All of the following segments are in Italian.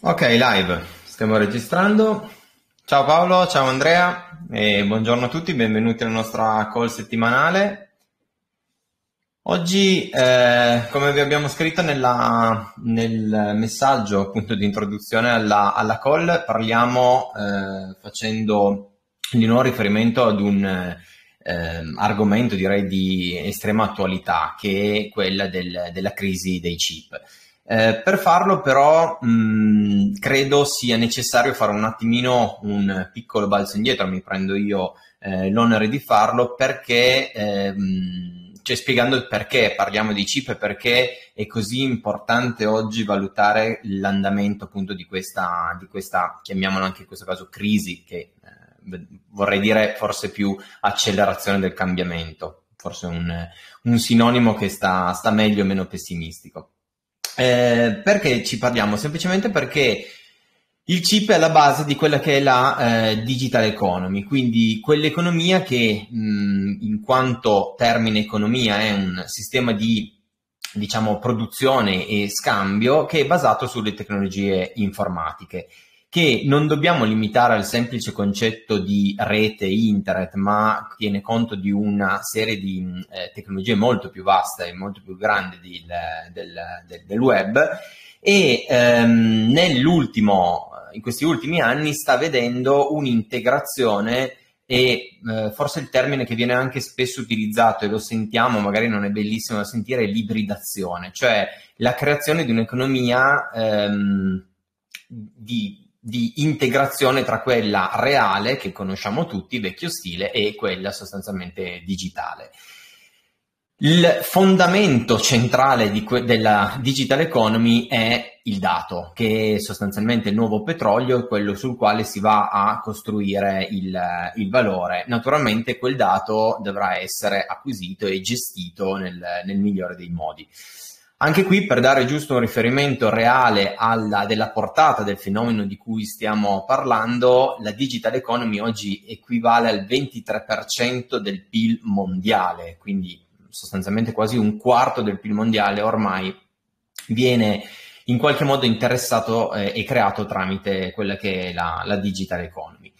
Ok, live, stiamo registrando. Ciao Paolo, ciao Andrea e buongiorno a tutti, benvenuti alla nostra call settimanale. Oggi, eh, come vi abbiamo scritto nella, nel messaggio appunto di introduzione alla, alla call, parliamo eh, facendo di nuovo riferimento ad un eh, argomento direi di estrema attualità che è quella del, della crisi dei chip. Eh, per farlo però mh, credo sia necessario fare un attimino un piccolo balzo indietro, mi prendo io eh, l'onere di farlo perché, ehm, cioè spiegando il perché parliamo di chip e perché è così importante oggi valutare l'andamento appunto di questa, di questa chiamiamola anche in questo caso crisi che eh, vorrei dire forse più accelerazione del cambiamento, forse un, un sinonimo che sta, sta meglio o meno pessimistico. Eh, perché ci parliamo? Semplicemente perché il chip è alla base di quella che è la eh, digital economy, quindi quell'economia che mh, in quanto termine economia è un sistema di diciamo produzione e scambio che è basato sulle tecnologie informatiche che non dobbiamo limitare al semplice concetto di rete internet, ma tiene conto di una serie di eh, tecnologie molto più vaste e molto più grandi di, del, del, del, web. E ehm, in questi ultimi anni sta vedendo un'integrazione e eh, forse il termine che viene anche spesso utilizzato e lo sentiamo, magari non è bellissimo da sentire, è l'ibridazione, cioè la creazione di un'economia ehm, di di integrazione tra quella reale che conosciamo tutti, vecchio stile, e quella sostanzialmente digitale. Il fondamento centrale que- della digital economy è il dato, che è sostanzialmente il nuovo petrolio, quello sul quale si va a costruire il, il valore. Naturalmente quel dato dovrà essere acquisito e gestito nel, nel migliore dei modi. Anche qui per dare giusto un riferimento reale alla, della portata del fenomeno di cui stiamo parlando, la digital economy oggi equivale al 23% del PIL mondiale, quindi sostanzialmente quasi un quarto del PIL mondiale ormai viene in qualche modo interessato eh, e creato tramite quella che è la, la digital economy.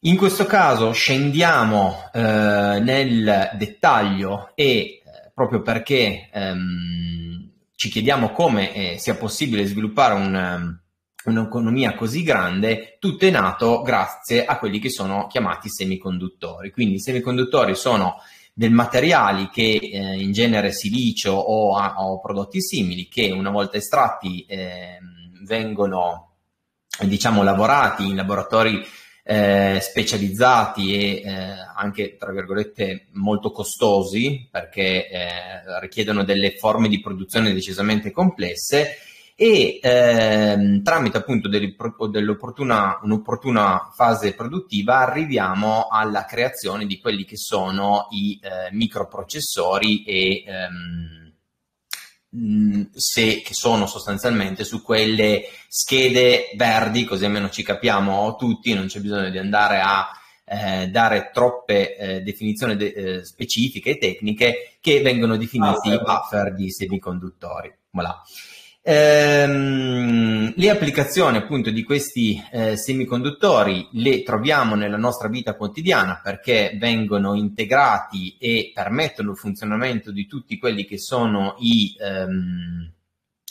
In questo caso scendiamo eh, nel dettaglio e proprio perché ehm, ci chiediamo come eh, sia possibile sviluppare un, um, un'economia così grande, tutto è nato grazie a quelli che sono chiamati semiconduttori. Quindi i semiconduttori sono dei materiali che eh, in genere silicio o, a, o, prodotti simili che una volta estratti eh, vengono diciamo lavorati in laboratori eh, specializzati e eh, anche, tra virgolette, molto costosi perché eh, richiedono delle forme di produzione decisamente complesse e ehm, tramite appunto dell'opportuna, un'opportuna fase produttiva arriviamo alla creazione di quelli che sono i eh, microprocessori e ehm, se, che sono sostanzialmente su quelle schede verdi, così almeno ci capiamo tutti, non c'è bisogno di andare a eh, dare troppe eh, definizioni de- eh, specifiche e tecniche che vengono definiti ah, buffer di semiconduttori. Voilà. Ehm, le applicazioni appunto di questi eh, semiconduttori le troviamo nella nostra vita quotidiana perché vengono integrati e permettono il funzionamento di tutti quelli che sono i ehm,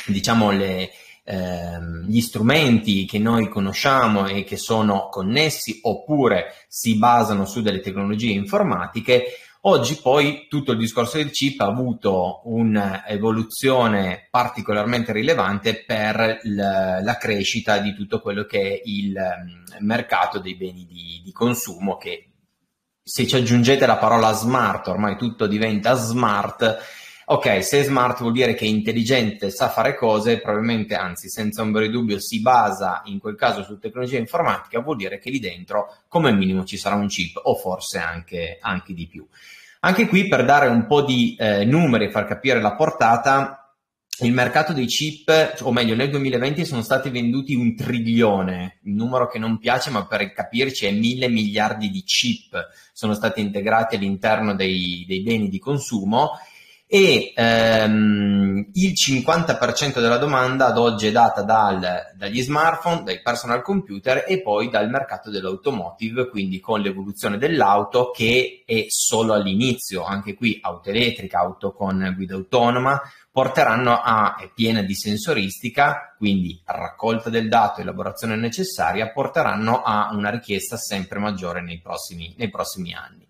diciamo le, ehm, gli strumenti che noi conosciamo e che sono connessi oppure si basano su delle tecnologie informatiche Oggi poi tutto il discorso del chip ha avuto un'evoluzione particolarmente rilevante per la crescita di tutto quello che è il um, mercato dei beni di, di consumo che se ci aggiungete la parola smart, ormai tutto diventa smart. Ok, se smart vuol dire che è intelligente, sa fare cose, probabilmente, anzi, senza ombra di dubbio, si basa in quel caso su tecnologia informatica, vuol dire che lì dentro, come minimo, ci sarà un chip o forse anche, anche di più. Anche qui per dare un po' di eh, numeri e far capire la portata, il mercato dei chip, o meglio nel 2020 sono stati venduti un trilione, un numero che non piace ma per capirci è mille miliardi di chip sono stati integrati all'interno dei, dei beni di consumo e ehm, il 50% della domanda ad oggi è data dal, dagli smartphone, dai personal computer e poi dal mercato dell'automotive, quindi con l'evoluzione dell'auto che è solo all'inizio, anche qui auto elettrica, auto con guida autonoma, porteranno a, è piena di sensoristica, quindi raccolta del dato, elaborazione necessaria, porteranno a una richiesta sempre maggiore nei prossimi, nei prossimi anni.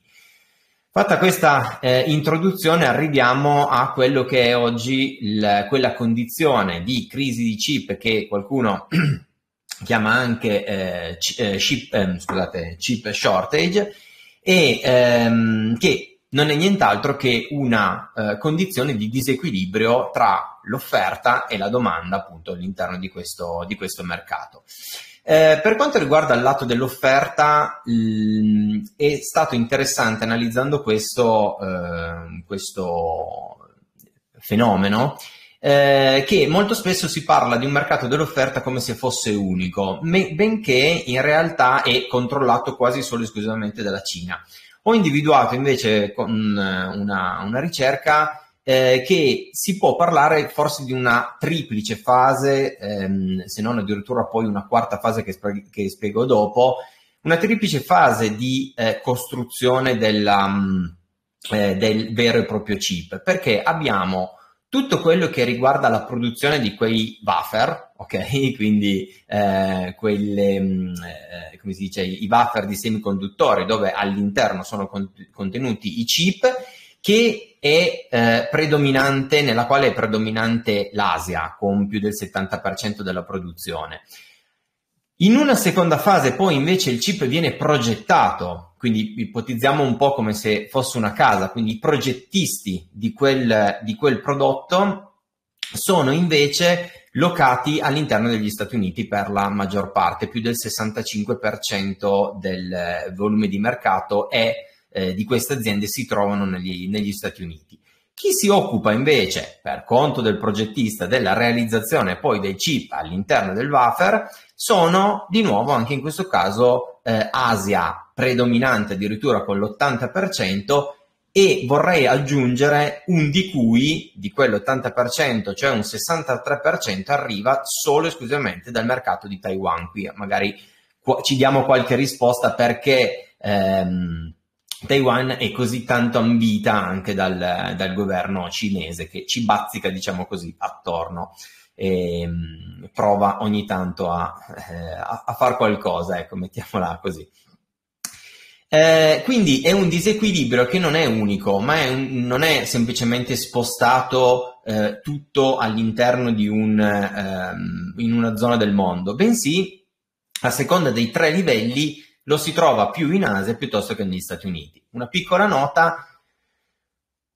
Fatta questa eh, introduzione arriviamo a quello che è oggi il, quella condizione di crisi di chip che qualcuno chiama anche eh, eh chip, ehm, scusate, chip shortage e ehm, che non è nient'altro che una eh, condizione di disequilibrio tra l'offerta e la domanda appunto all'interno di questo, di questo mercato. Eh, per quanto riguarda il lato dell'offerta, mh, è stato interessante analizzando questo, eh, questo fenomeno eh, che molto spesso si parla di un mercato dell'offerta come se fosse unico, me- benché in realtà è controllato quasi solo e esclusivamente dalla Cina. Ho individuato invece con una, una ricerca eh, che si può parlare forse di una triplice fase, ehm, se non addirittura poi una quarta fase che, sp- che spiego dopo, una triplice fase di eh, costruzione della, mm, eh, del vero e proprio chip, perché abbiamo tutto quello che riguarda la produzione di quei buffer, ok? Quindi eh, quelle, mm, eh, come si dice, i buffer di semiconduttori dove all'interno sono contenuti i chip che è eh, predominante, nella quale è predominante l'Asia con più del 70% della produzione. In una seconda fase poi invece il chip viene progettato, quindi ipotizziamo un po' come se fosse una casa, quindi i progettisti di quel, di quel prodotto sono invece locati all'interno degli Stati Uniti per la maggior parte, più del 65% del volume di mercato è eh, di queste aziende si trovano negli, negli Stati Uniti. Chi si occupa invece, per conto del progettista, della realizzazione poi dei chip all'interno del wafer, sono di nuovo anche in questo caso eh, Asia predominante addirittura con l'80% e vorrei aggiungere un di cui di quell'80%, cioè un 63% arriva solo e esclusivamente dal mercato di Taiwan. Qui magari ci diamo qualche risposta perché ehm, Taiwan è così tanto ambita anche dal, dal governo cinese che ci bazzica, diciamo così, attorno e mh, prova ogni tanto a, eh, a, a fare qualcosa, ecco, mettiamola così. Eh, quindi è un disequilibrio che non è unico, ma è un, non è semplicemente spostato eh, tutto all'interno di un, ehm, in una zona del mondo, bensì a seconda dei tre livelli lo si trova più in Asia piuttosto che negli Stati Uniti. Una piccola nota,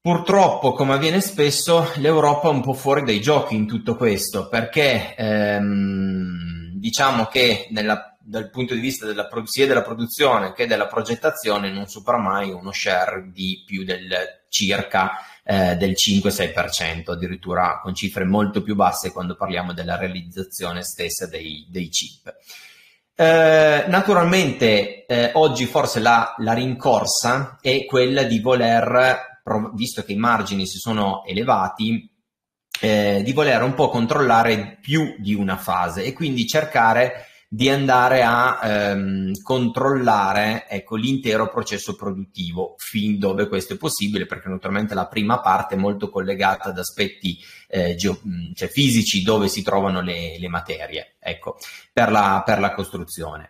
purtroppo come avviene spesso l'Europa è un po' fuori dai giochi in tutto questo perché ehm, diciamo che nella, dal punto di vista della, sia della produzione che della progettazione non supera mai uno share di più del circa eh, del 5-6%, addirittura con cifre molto più basse quando parliamo della realizzazione stessa dei, dei chip. Eh, naturalmente eh, oggi forse la, la, rincorsa è quella di voler, visto che i margini si sono elevati, eh, di voler un po' controllare più di una fase e quindi cercare di andare a ehm, controllare ecco, l'intero processo produttivo fin dove questo è possibile, perché naturalmente la prima parte è molto collegata ad aspetti eh, geo- cioè fisici dove si trovano le, le materie ecco, per, la, per la costruzione.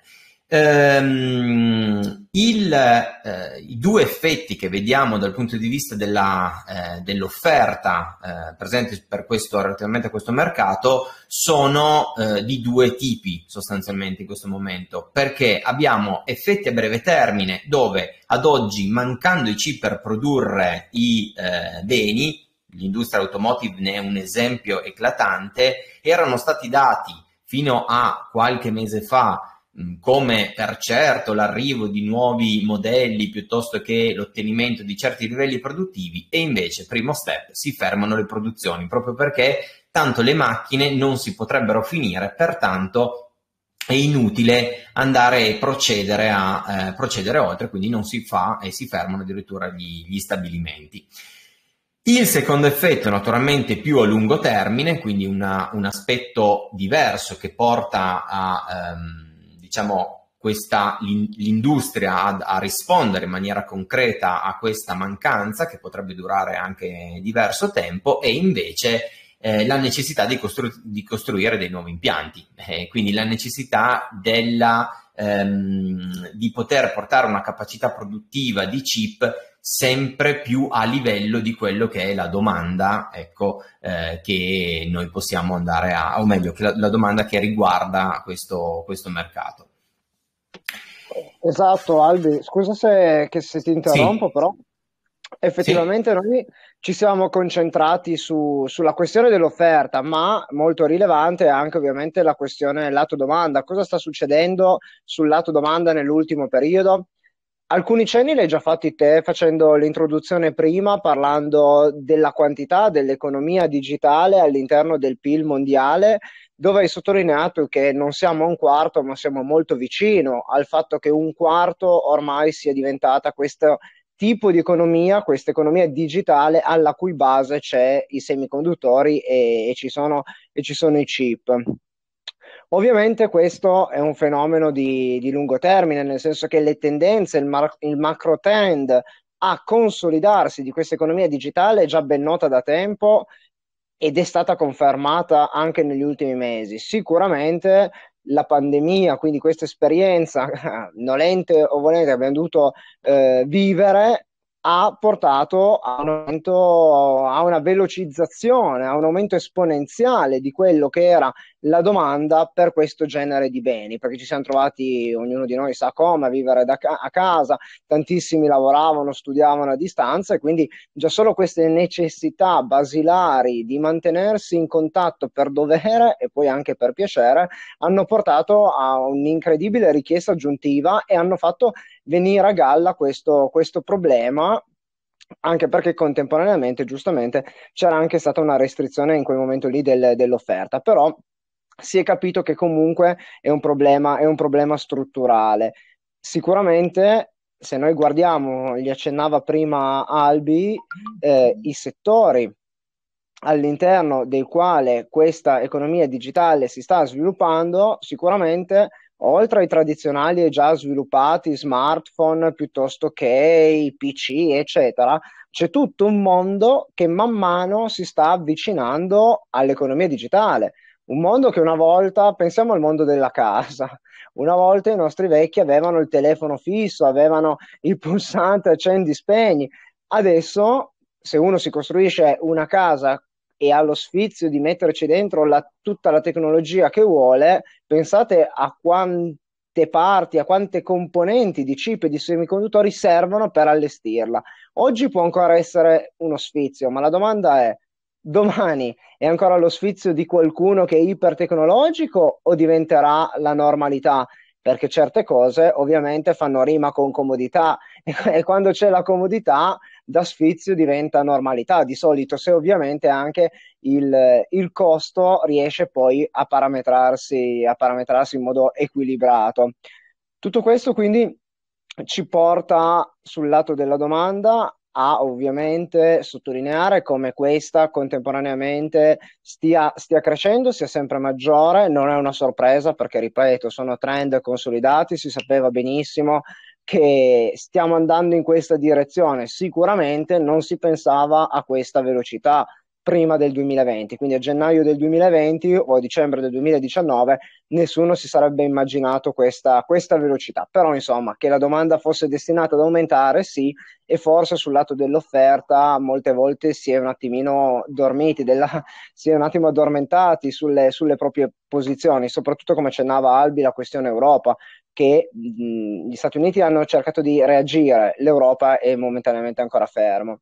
Ehm, il, eh, I due effetti che vediamo dal punto di vista della, eh, dell'offerta eh, presente per questo, relativamente a questo mercato sono eh, di due tipi sostanzialmente in questo momento, perché abbiamo effetti a breve termine dove ad oggi mancando i chip per produrre i eh, beni, l'industria automotive ne è un esempio eclatante, erano stati dati fino a qualche mese fa come per certo l'arrivo di nuovi modelli piuttosto che l'ottenimento di certi livelli produttivi e invece primo step si fermano le produzioni proprio perché tanto le macchine non si potrebbero finire pertanto è inutile andare e procedere, a, eh, procedere oltre quindi non si fa e si fermano addirittura gli, gli stabilimenti. Il secondo effetto, naturalmente più a lungo termine, quindi una, un aspetto diverso che porta a, ehm, diciamo, questa, l'industria a, a, rispondere in maniera concreta a questa mancanza che potrebbe durare anche diverso tempo e invece eh, la necessità di, costru- di, costruire dei nuovi impianti, eh, quindi la necessità della, ehm, di poter portare una capacità produttiva di chip sempre più a livello di quello che è la domanda, ecco, eh, che noi possiamo andare a, o meglio, la, la domanda che riguarda questo, questo, mercato. Esatto, Albi, scusa se, se ti interrompo, sì. però effettivamente sì. noi ci siamo concentrati su, sulla questione dell'offerta, ma molto rilevante è anche ovviamente la questione lato domanda. Cosa sta succedendo sul lato domanda nell'ultimo periodo? Alcuni cenni li hai già fatti te facendo l'introduzione prima, parlando della quantità dell'economia digitale all'interno del PIL mondiale, dove hai sottolineato che non siamo a un quarto, ma siamo molto vicino al fatto che un quarto ormai sia diventata questo tipo di economia, questa economia digitale alla cui base c'è i semiconduttori e, e, ci, sono, e ci sono i chip. Ovviamente questo è un fenomeno di, di lungo termine, nel senso che le tendenze, il, mar- il macro trend a consolidarsi di questa economia digitale è già ben nota da tempo ed è stata confermata anche negli ultimi mesi. Sicuramente la pandemia, quindi questa esperienza, nolente o volente, abbiamo dovuto eh, vivere, ha portato a un aumento, a una velocizzazione, a un aumento esponenziale di quello che era la domanda per questo genere di beni, perché ci siamo trovati, ognuno di noi sa come, a vivere ca- a casa, tantissimi lavoravano, studiavano a distanza e quindi già solo queste necessità basilari di mantenersi in contatto per dovere e poi anche per piacere hanno portato a un'incredibile richiesta aggiuntiva e hanno fatto venire a galla questo, questo problema anche perché contemporaneamente, giustamente, c'era anche stata una restrizione in quel momento lì del, dell'offerta, però si è capito che comunque è un problema, è un problema strutturale. Sicuramente, se noi guardiamo, gli accennava prima Albi, eh, i settori all'interno del quale questa economia digitale si sta sviluppando, sicuramente oltre ai tradizionali e già sviluppati smartphone piuttosto che i PC, eccetera, c'è tutto un mondo che man mano si sta avvicinando all'economia digitale. Un mondo che una volta, pensiamo al mondo della casa, una volta i nostri vecchi avevano il telefono fisso, avevano il pulsante accendi spegni. Adesso, se uno si costruisce una casa e ha lo sfizio di metterci dentro la, tutta la tecnologia che vuole, pensate a quante parti, a quante componenti di chip e di semiconduttori servono per allestirla. Oggi può ancora essere uno sfizio, ma la domanda è domani è ancora lo sfizio di qualcuno che è ipertecnologico o diventerà la normalità? Perché certe cose ovviamente fanno rima con comodità e quando c'è la comodità da sfizio diventa normalità di solito se ovviamente anche il, il costo riesce poi a parametrarsi, a parametrarsi in modo equilibrato. Tutto questo quindi ci porta sul lato della domanda a ovviamente sottolineare come questa contemporaneamente stia, stia, crescendo, sia sempre maggiore, non è una sorpresa perché, ripeto, sono trend consolidati, si sapeva benissimo che stiamo andando in questa direzione, sicuramente non si pensava a questa velocità prima del 2020, quindi a gennaio del 2020 o a dicembre del 2019 nessuno si sarebbe immaginato questa, questa velocità, però insomma che la domanda fosse destinata ad aumentare sì e forse sul lato dell'offerta molte volte si è un attimino dormiti, della, si è un attimo addormentati sulle, sulle proprie posizioni, soprattutto come accennava Albi la questione Europa, che mh, gli Stati Uniti hanno cercato di reagire, l'Europa è momentaneamente ancora fermo.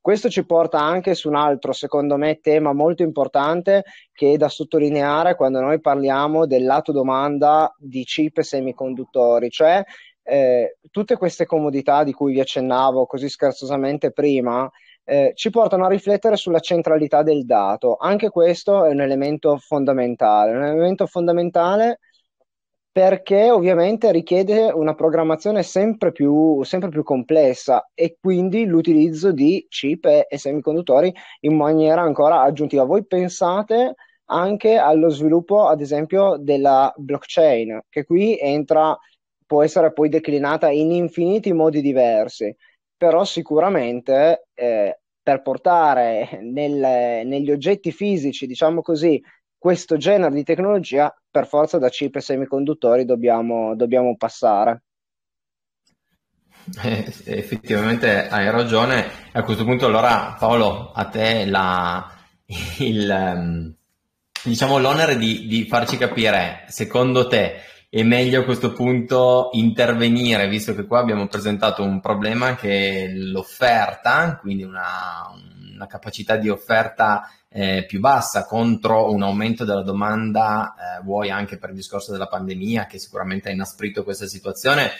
Questo ci porta anche su un altro, secondo me, tema molto importante che è da sottolineare quando noi parliamo del lato domanda di chip e semiconduttori, cioè eh, tutte queste comodità di cui vi accennavo così scherzosamente prima, eh, ci portano a riflettere sulla centralità del dato. Anche questo è un elemento fondamentale, un elemento fondamentale perché ovviamente richiede una programmazione sempre più, sempre più complessa e quindi l'utilizzo di chip e, e semiconduttori in maniera ancora aggiuntiva. Voi pensate anche allo sviluppo, ad esempio, della blockchain, che qui entra, può essere poi declinata in infiniti modi diversi, però sicuramente eh, per portare nel, negli oggetti fisici, diciamo così, questo genere di tecnologia, per forza da chip e semiconduttori dobbiamo, dobbiamo passare. Eh, effettivamente hai ragione. A questo punto, allora, Paolo, a te la, il, ehm, diciamo, l'onere di, di farci capire, secondo te, è meglio a questo punto intervenire, visto che qua abbiamo presentato un problema che l'offerta, quindi una, una capacità di offerta eh, più bassa contro un aumento della domanda, eh, vuoi anche per il discorso della pandemia che sicuramente ha inasprito questa situazione,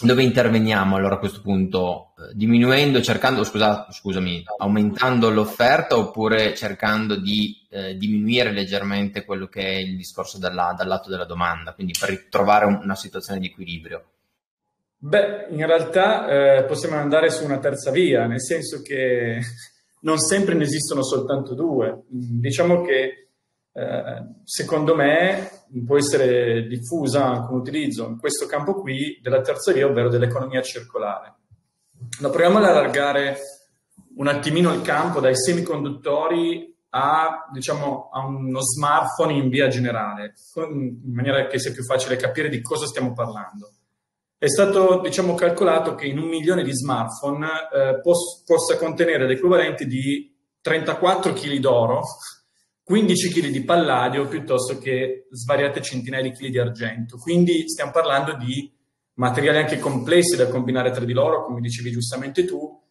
dove interveniamo allora a questo punto? Eh, diminuendo, cercando, scusa, scusami, aumentando l'offerta oppure cercando di eh, diminuire leggermente quello che è il discorso della, dal lato della domanda, quindi per ritrovare un, una situazione di equilibrio? Beh, in realtà eh, possiamo andare su una terza via, nel senso che non sempre ne esistono soltanto due. Diciamo che eh, secondo me può essere diffusa anche un utilizzo in questo campo qui della terza via, ovvero dell'economia circolare. Ma proviamo ad allargare un attimino il campo dai semiconduttori a, diciamo, a uno smartphone in via generale, in maniera che sia più facile capire di cosa stiamo parlando. È stato diciamo, calcolato che in un milione di smartphone eh, pos- possa contenere l'equivalente di 34 kg d'oro 15 kg di palladio piuttosto che svariate centinaia di chili di argento. Quindi stiamo parlando di materiali anche complessi da combinare tra di loro, come dicevi giustamente tu.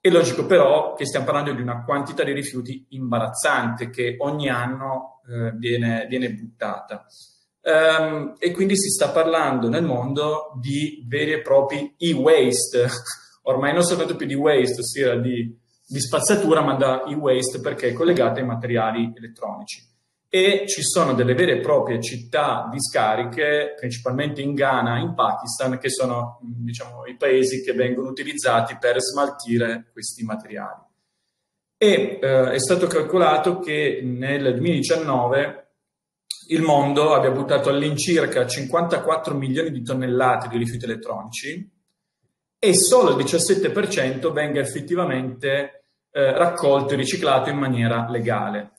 È logico però che stiamo parlando di una quantità di rifiuti imbarazzante che ogni anno eh, viene, viene, buttata. Um, e quindi si sta parlando nel mondo di veri e propri e-waste, ormai non soltanto più di waste, ossia di di spazzatura, ma da e-waste perché è collegata ai materiali elettronici. E ci sono delle vere e proprie città di scariche, principalmente in Ghana, in Pakistan, che sono diciamo, i paesi che vengono utilizzati per smaltire questi materiali. E eh, è stato calcolato che nel 2019 il mondo abbia buttato all'incirca 54 milioni di tonnellate di rifiuti elettronici e solo il 17% venga effettivamente eh, raccolto e riciclato in maniera legale,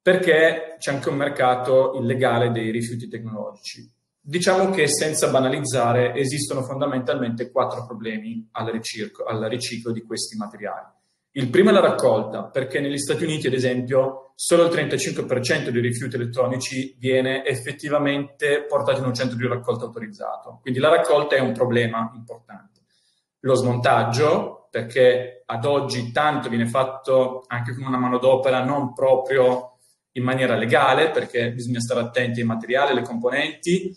perché c'è anche un mercato illegale dei rifiuti tecnologici. Diciamo che senza banalizzare esistono fondamentalmente quattro problemi al, ricirco, al riciclo di questi materiali. Il primo è la raccolta, perché negli Stati Uniti, ad esempio, solo il 35% dei rifiuti elettronici viene effettivamente portato in un centro di raccolta autorizzato. Quindi la raccolta è un problema importante lo smontaggio, perché ad oggi tanto viene fatto anche con una manodopera non proprio in maniera legale, perché bisogna stare attenti ai materiali, alle componenti,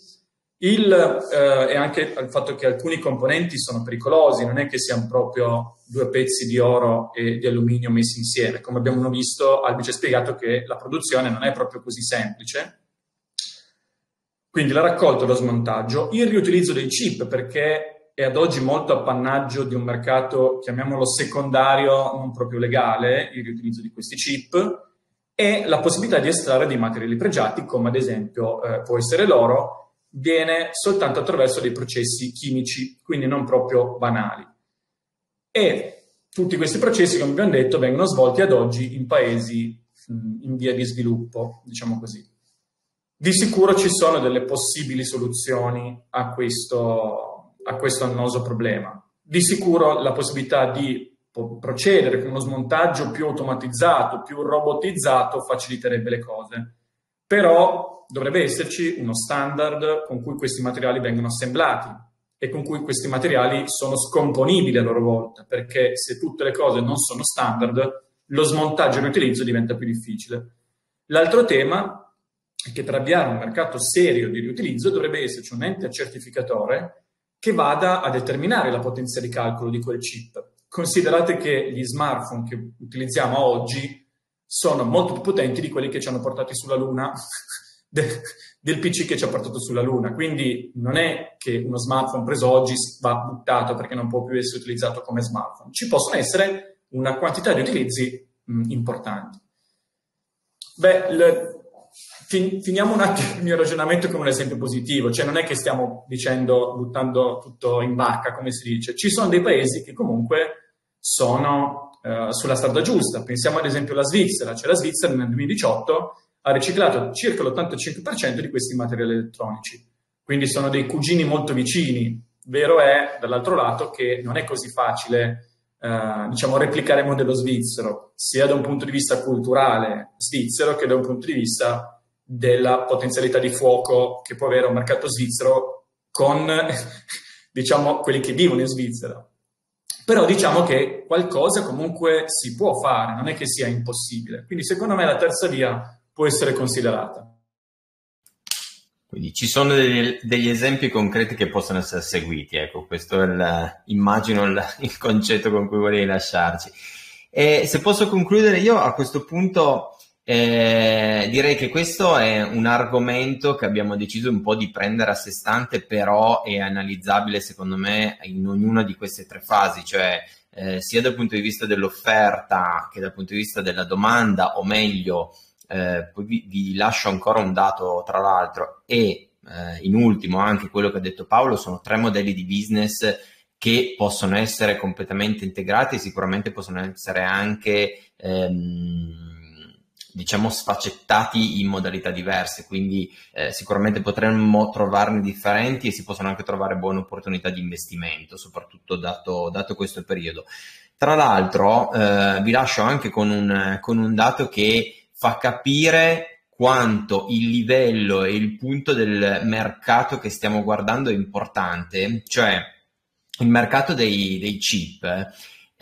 il, eh, e anche al fatto che alcuni componenti sono pericolosi, non è che siano proprio due pezzi di oro e di alluminio messi insieme. Come abbiamo visto, Albi ci ha spiegato che la produzione non è proprio così semplice. Quindi la raccolta e lo smontaggio, il riutilizzo dei chip, perché è ad oggi molto appannaggio di un mercato, chiamiamolo secondario, non proprio legale, il riutilizzo di questi chip, e la possibilità di estrarre dei materiali pregiati, come ad esempio eh, può essere l'oro, viene soltanto attraverso dei processi chimici, quindi non proprio banali. E tutti questi processi, come abbiamo detto, vengono svolti ad oggi in paesi in via di sviluppo, diciamo così. Di sicuro ci sono delle possibili soluzioni a questo, a questo annoso problema. Di sicuro la possibilità di procedere con uno smontaggio più automatizzato, più robotizzato, faciliterebbe le cose. Però dovrebbe esserci uno standard con cui questi materiali vengono assemblati e con cui questi materiali sono scomponibili a loro volta, perché se tutte le cose non sono standard, lo smontaggio e l'utilizzo diventa più difficile. L'altro tema è che per avviare un mercato serio di riutilizzo dovrebbe esserci un ente certificatore che vada a determinare la potenza di calcolo di quel chip. Considerate che gli smartphone che utilizziamo oggi sono molto più potenti di quelli che ci hanno portati sulla Luna de- del PC che ci ha portato sulla Luna. Quindi non è che uno smartphone preso oggi va buttato perché non può più essere utilizzato come smartphone. Ci possono essere una quantità di utilizzi mh, importanti. Beh, le, fin, finiamo un attimo il mio ragionamento con un esempio positivo, cioè non è che stiamo dicendo, buttando tutto in barca, come si dice. Ci sono dei paesi che comunque sono uh, sulla strada giusta. Pensiamo ad esempio alla Svizzera, cioè la Svizzera nel 2018 ha riciclato circa l'85% di questi materiali elettronici. Quindi sono dei cugini molto vicini. Vero è, dall'altro lato, che non è così facile eh, diciamo, replicare il modello svizzero, sia da un punto di vista culturale svizzero che da un punto di vista della potenzialità di fuoco che può avere un mercato svizzero con, diciamo, quelli che vivono in Svizzera. Però diciamo che qualcosa comunque si può fare, non è che sia impossibile. Quindi secondo me la terza via può essere considerata. Quindi ci sono degli, degli, esempi concreti che possono essere seguiti, ecco, questo è il, immagino il, il concetto con cui volevi lasciarci. E se posso concludere io a questo punto eh, direi che questo è un argomento che abbiamo deciso un po' di prendere a sé stante, però è analizzabile secondo me in ognuna di queste tre fasi, cioè eh, sia dal punto di vista dell'offerta che dal punto di vista della domanda, o meglio, eh, vi, vi, lascio ancora un dato tra l'altro e eh, in ultimo anche quello che ha detto Paolo, sono tre modelli di business che possono essere completamente integrati e sicuramente possono essere anche ehm, diciamo sfaccettati in modalità diverse, quindi eh, sicuramente potremmo trovarne differenti e si possono anche trovare buone opportunità di investimento, soprattutto dato, dato questo periodo. Tra l'altro eh, vi lascio anche con un, con un dato che fa capire quanto il livello e il punto del mercato che stiamo guardando è importante, cioè il mercato dei, dei chip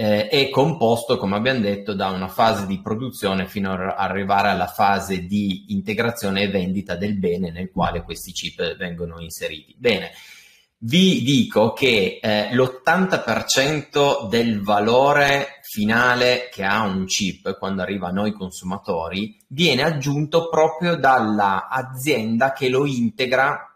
eh, è composto, come abbiamo detto, da una fase di produzione fino ad arrivare alla fase di integrazione e vendita del bene nel quale questi chip vengono inseriti. Bene, vi dico che eh, l'80% del valore finale che ha un chip quando arriva a noi consumatori viene aggiunto proprio dall'azienda che lo integra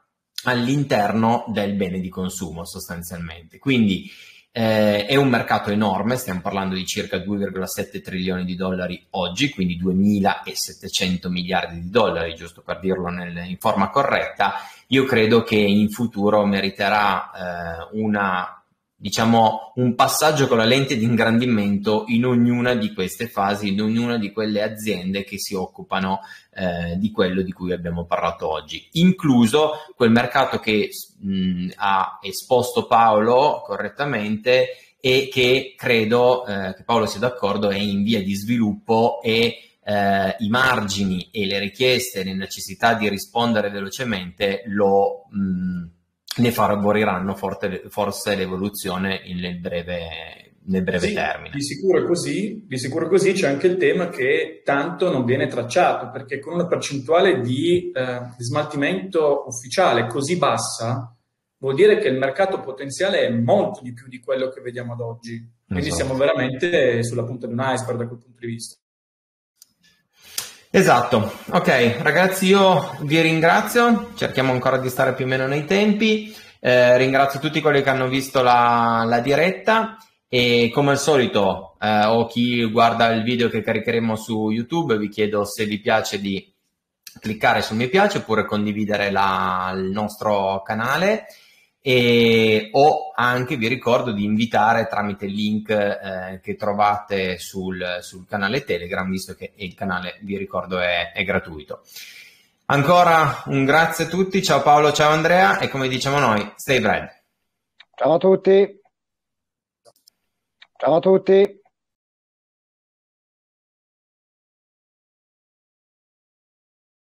all'interno del bene di consumo sostanzialmente. Quindi eh, è un mercato enorme, stiamo parlando di circa 2,7 trilioni di dollari oggi, quindi 2.700 miliardi di dollari, giusto per dirlo nel, in forma corretta, io credo che in futuro meriterà eh, una, diciamo, un passaggio con la lente di ingrandimento in ognuna di queste fasi, in ognuna di quelle aziende che si occupano eh, di quello di cui abbiamo parlato oggi, incluso quel mercato che mh, ha esposto Paolo correttamente e che credo eh, che Paolo sia d'accordo è in via di sviluppo e eh, i margini e le richieste, le necessità di rispondere velocemente lo, mh, ne favoriranno forse l'evoluzione nel breve, nel breve sì, termine. Di sicuro, così, di sicuro così c'è anche il tema che tanto non viene tracciato, perché con una percentuale di, eh, di smaltimento ufficiale così bassa, vuol dire che il mercato potenziale è molto di più di quello che vediamo ad oggi. Quindi esatto. siamo veramente sulla punta di un iceberg da quel punto di vista. Esatto, ok ragazzi io vi ringrazio, cerchiamo ancora di stare più o meno nei tempi, eh, ringrazio tutti quelli che hanno visto la, la diretta. E come al solito eh, o chi guarda il video che caricheremo su YouTube vi chiedo se vi piace di cliccare su mi piace oppure condividere la, il nostro canale e, o anche vi ricordo di invitare tramite il link eh, che trovate sul, sul, canale Telegram, visto che il canale, vi ricordo, è, è gratuito. Ancora un grazie a tutti, ciao Paolo, ciao Andrea e come diciamo noi, stay bread. Ciao a tutti. Ciao a tutti.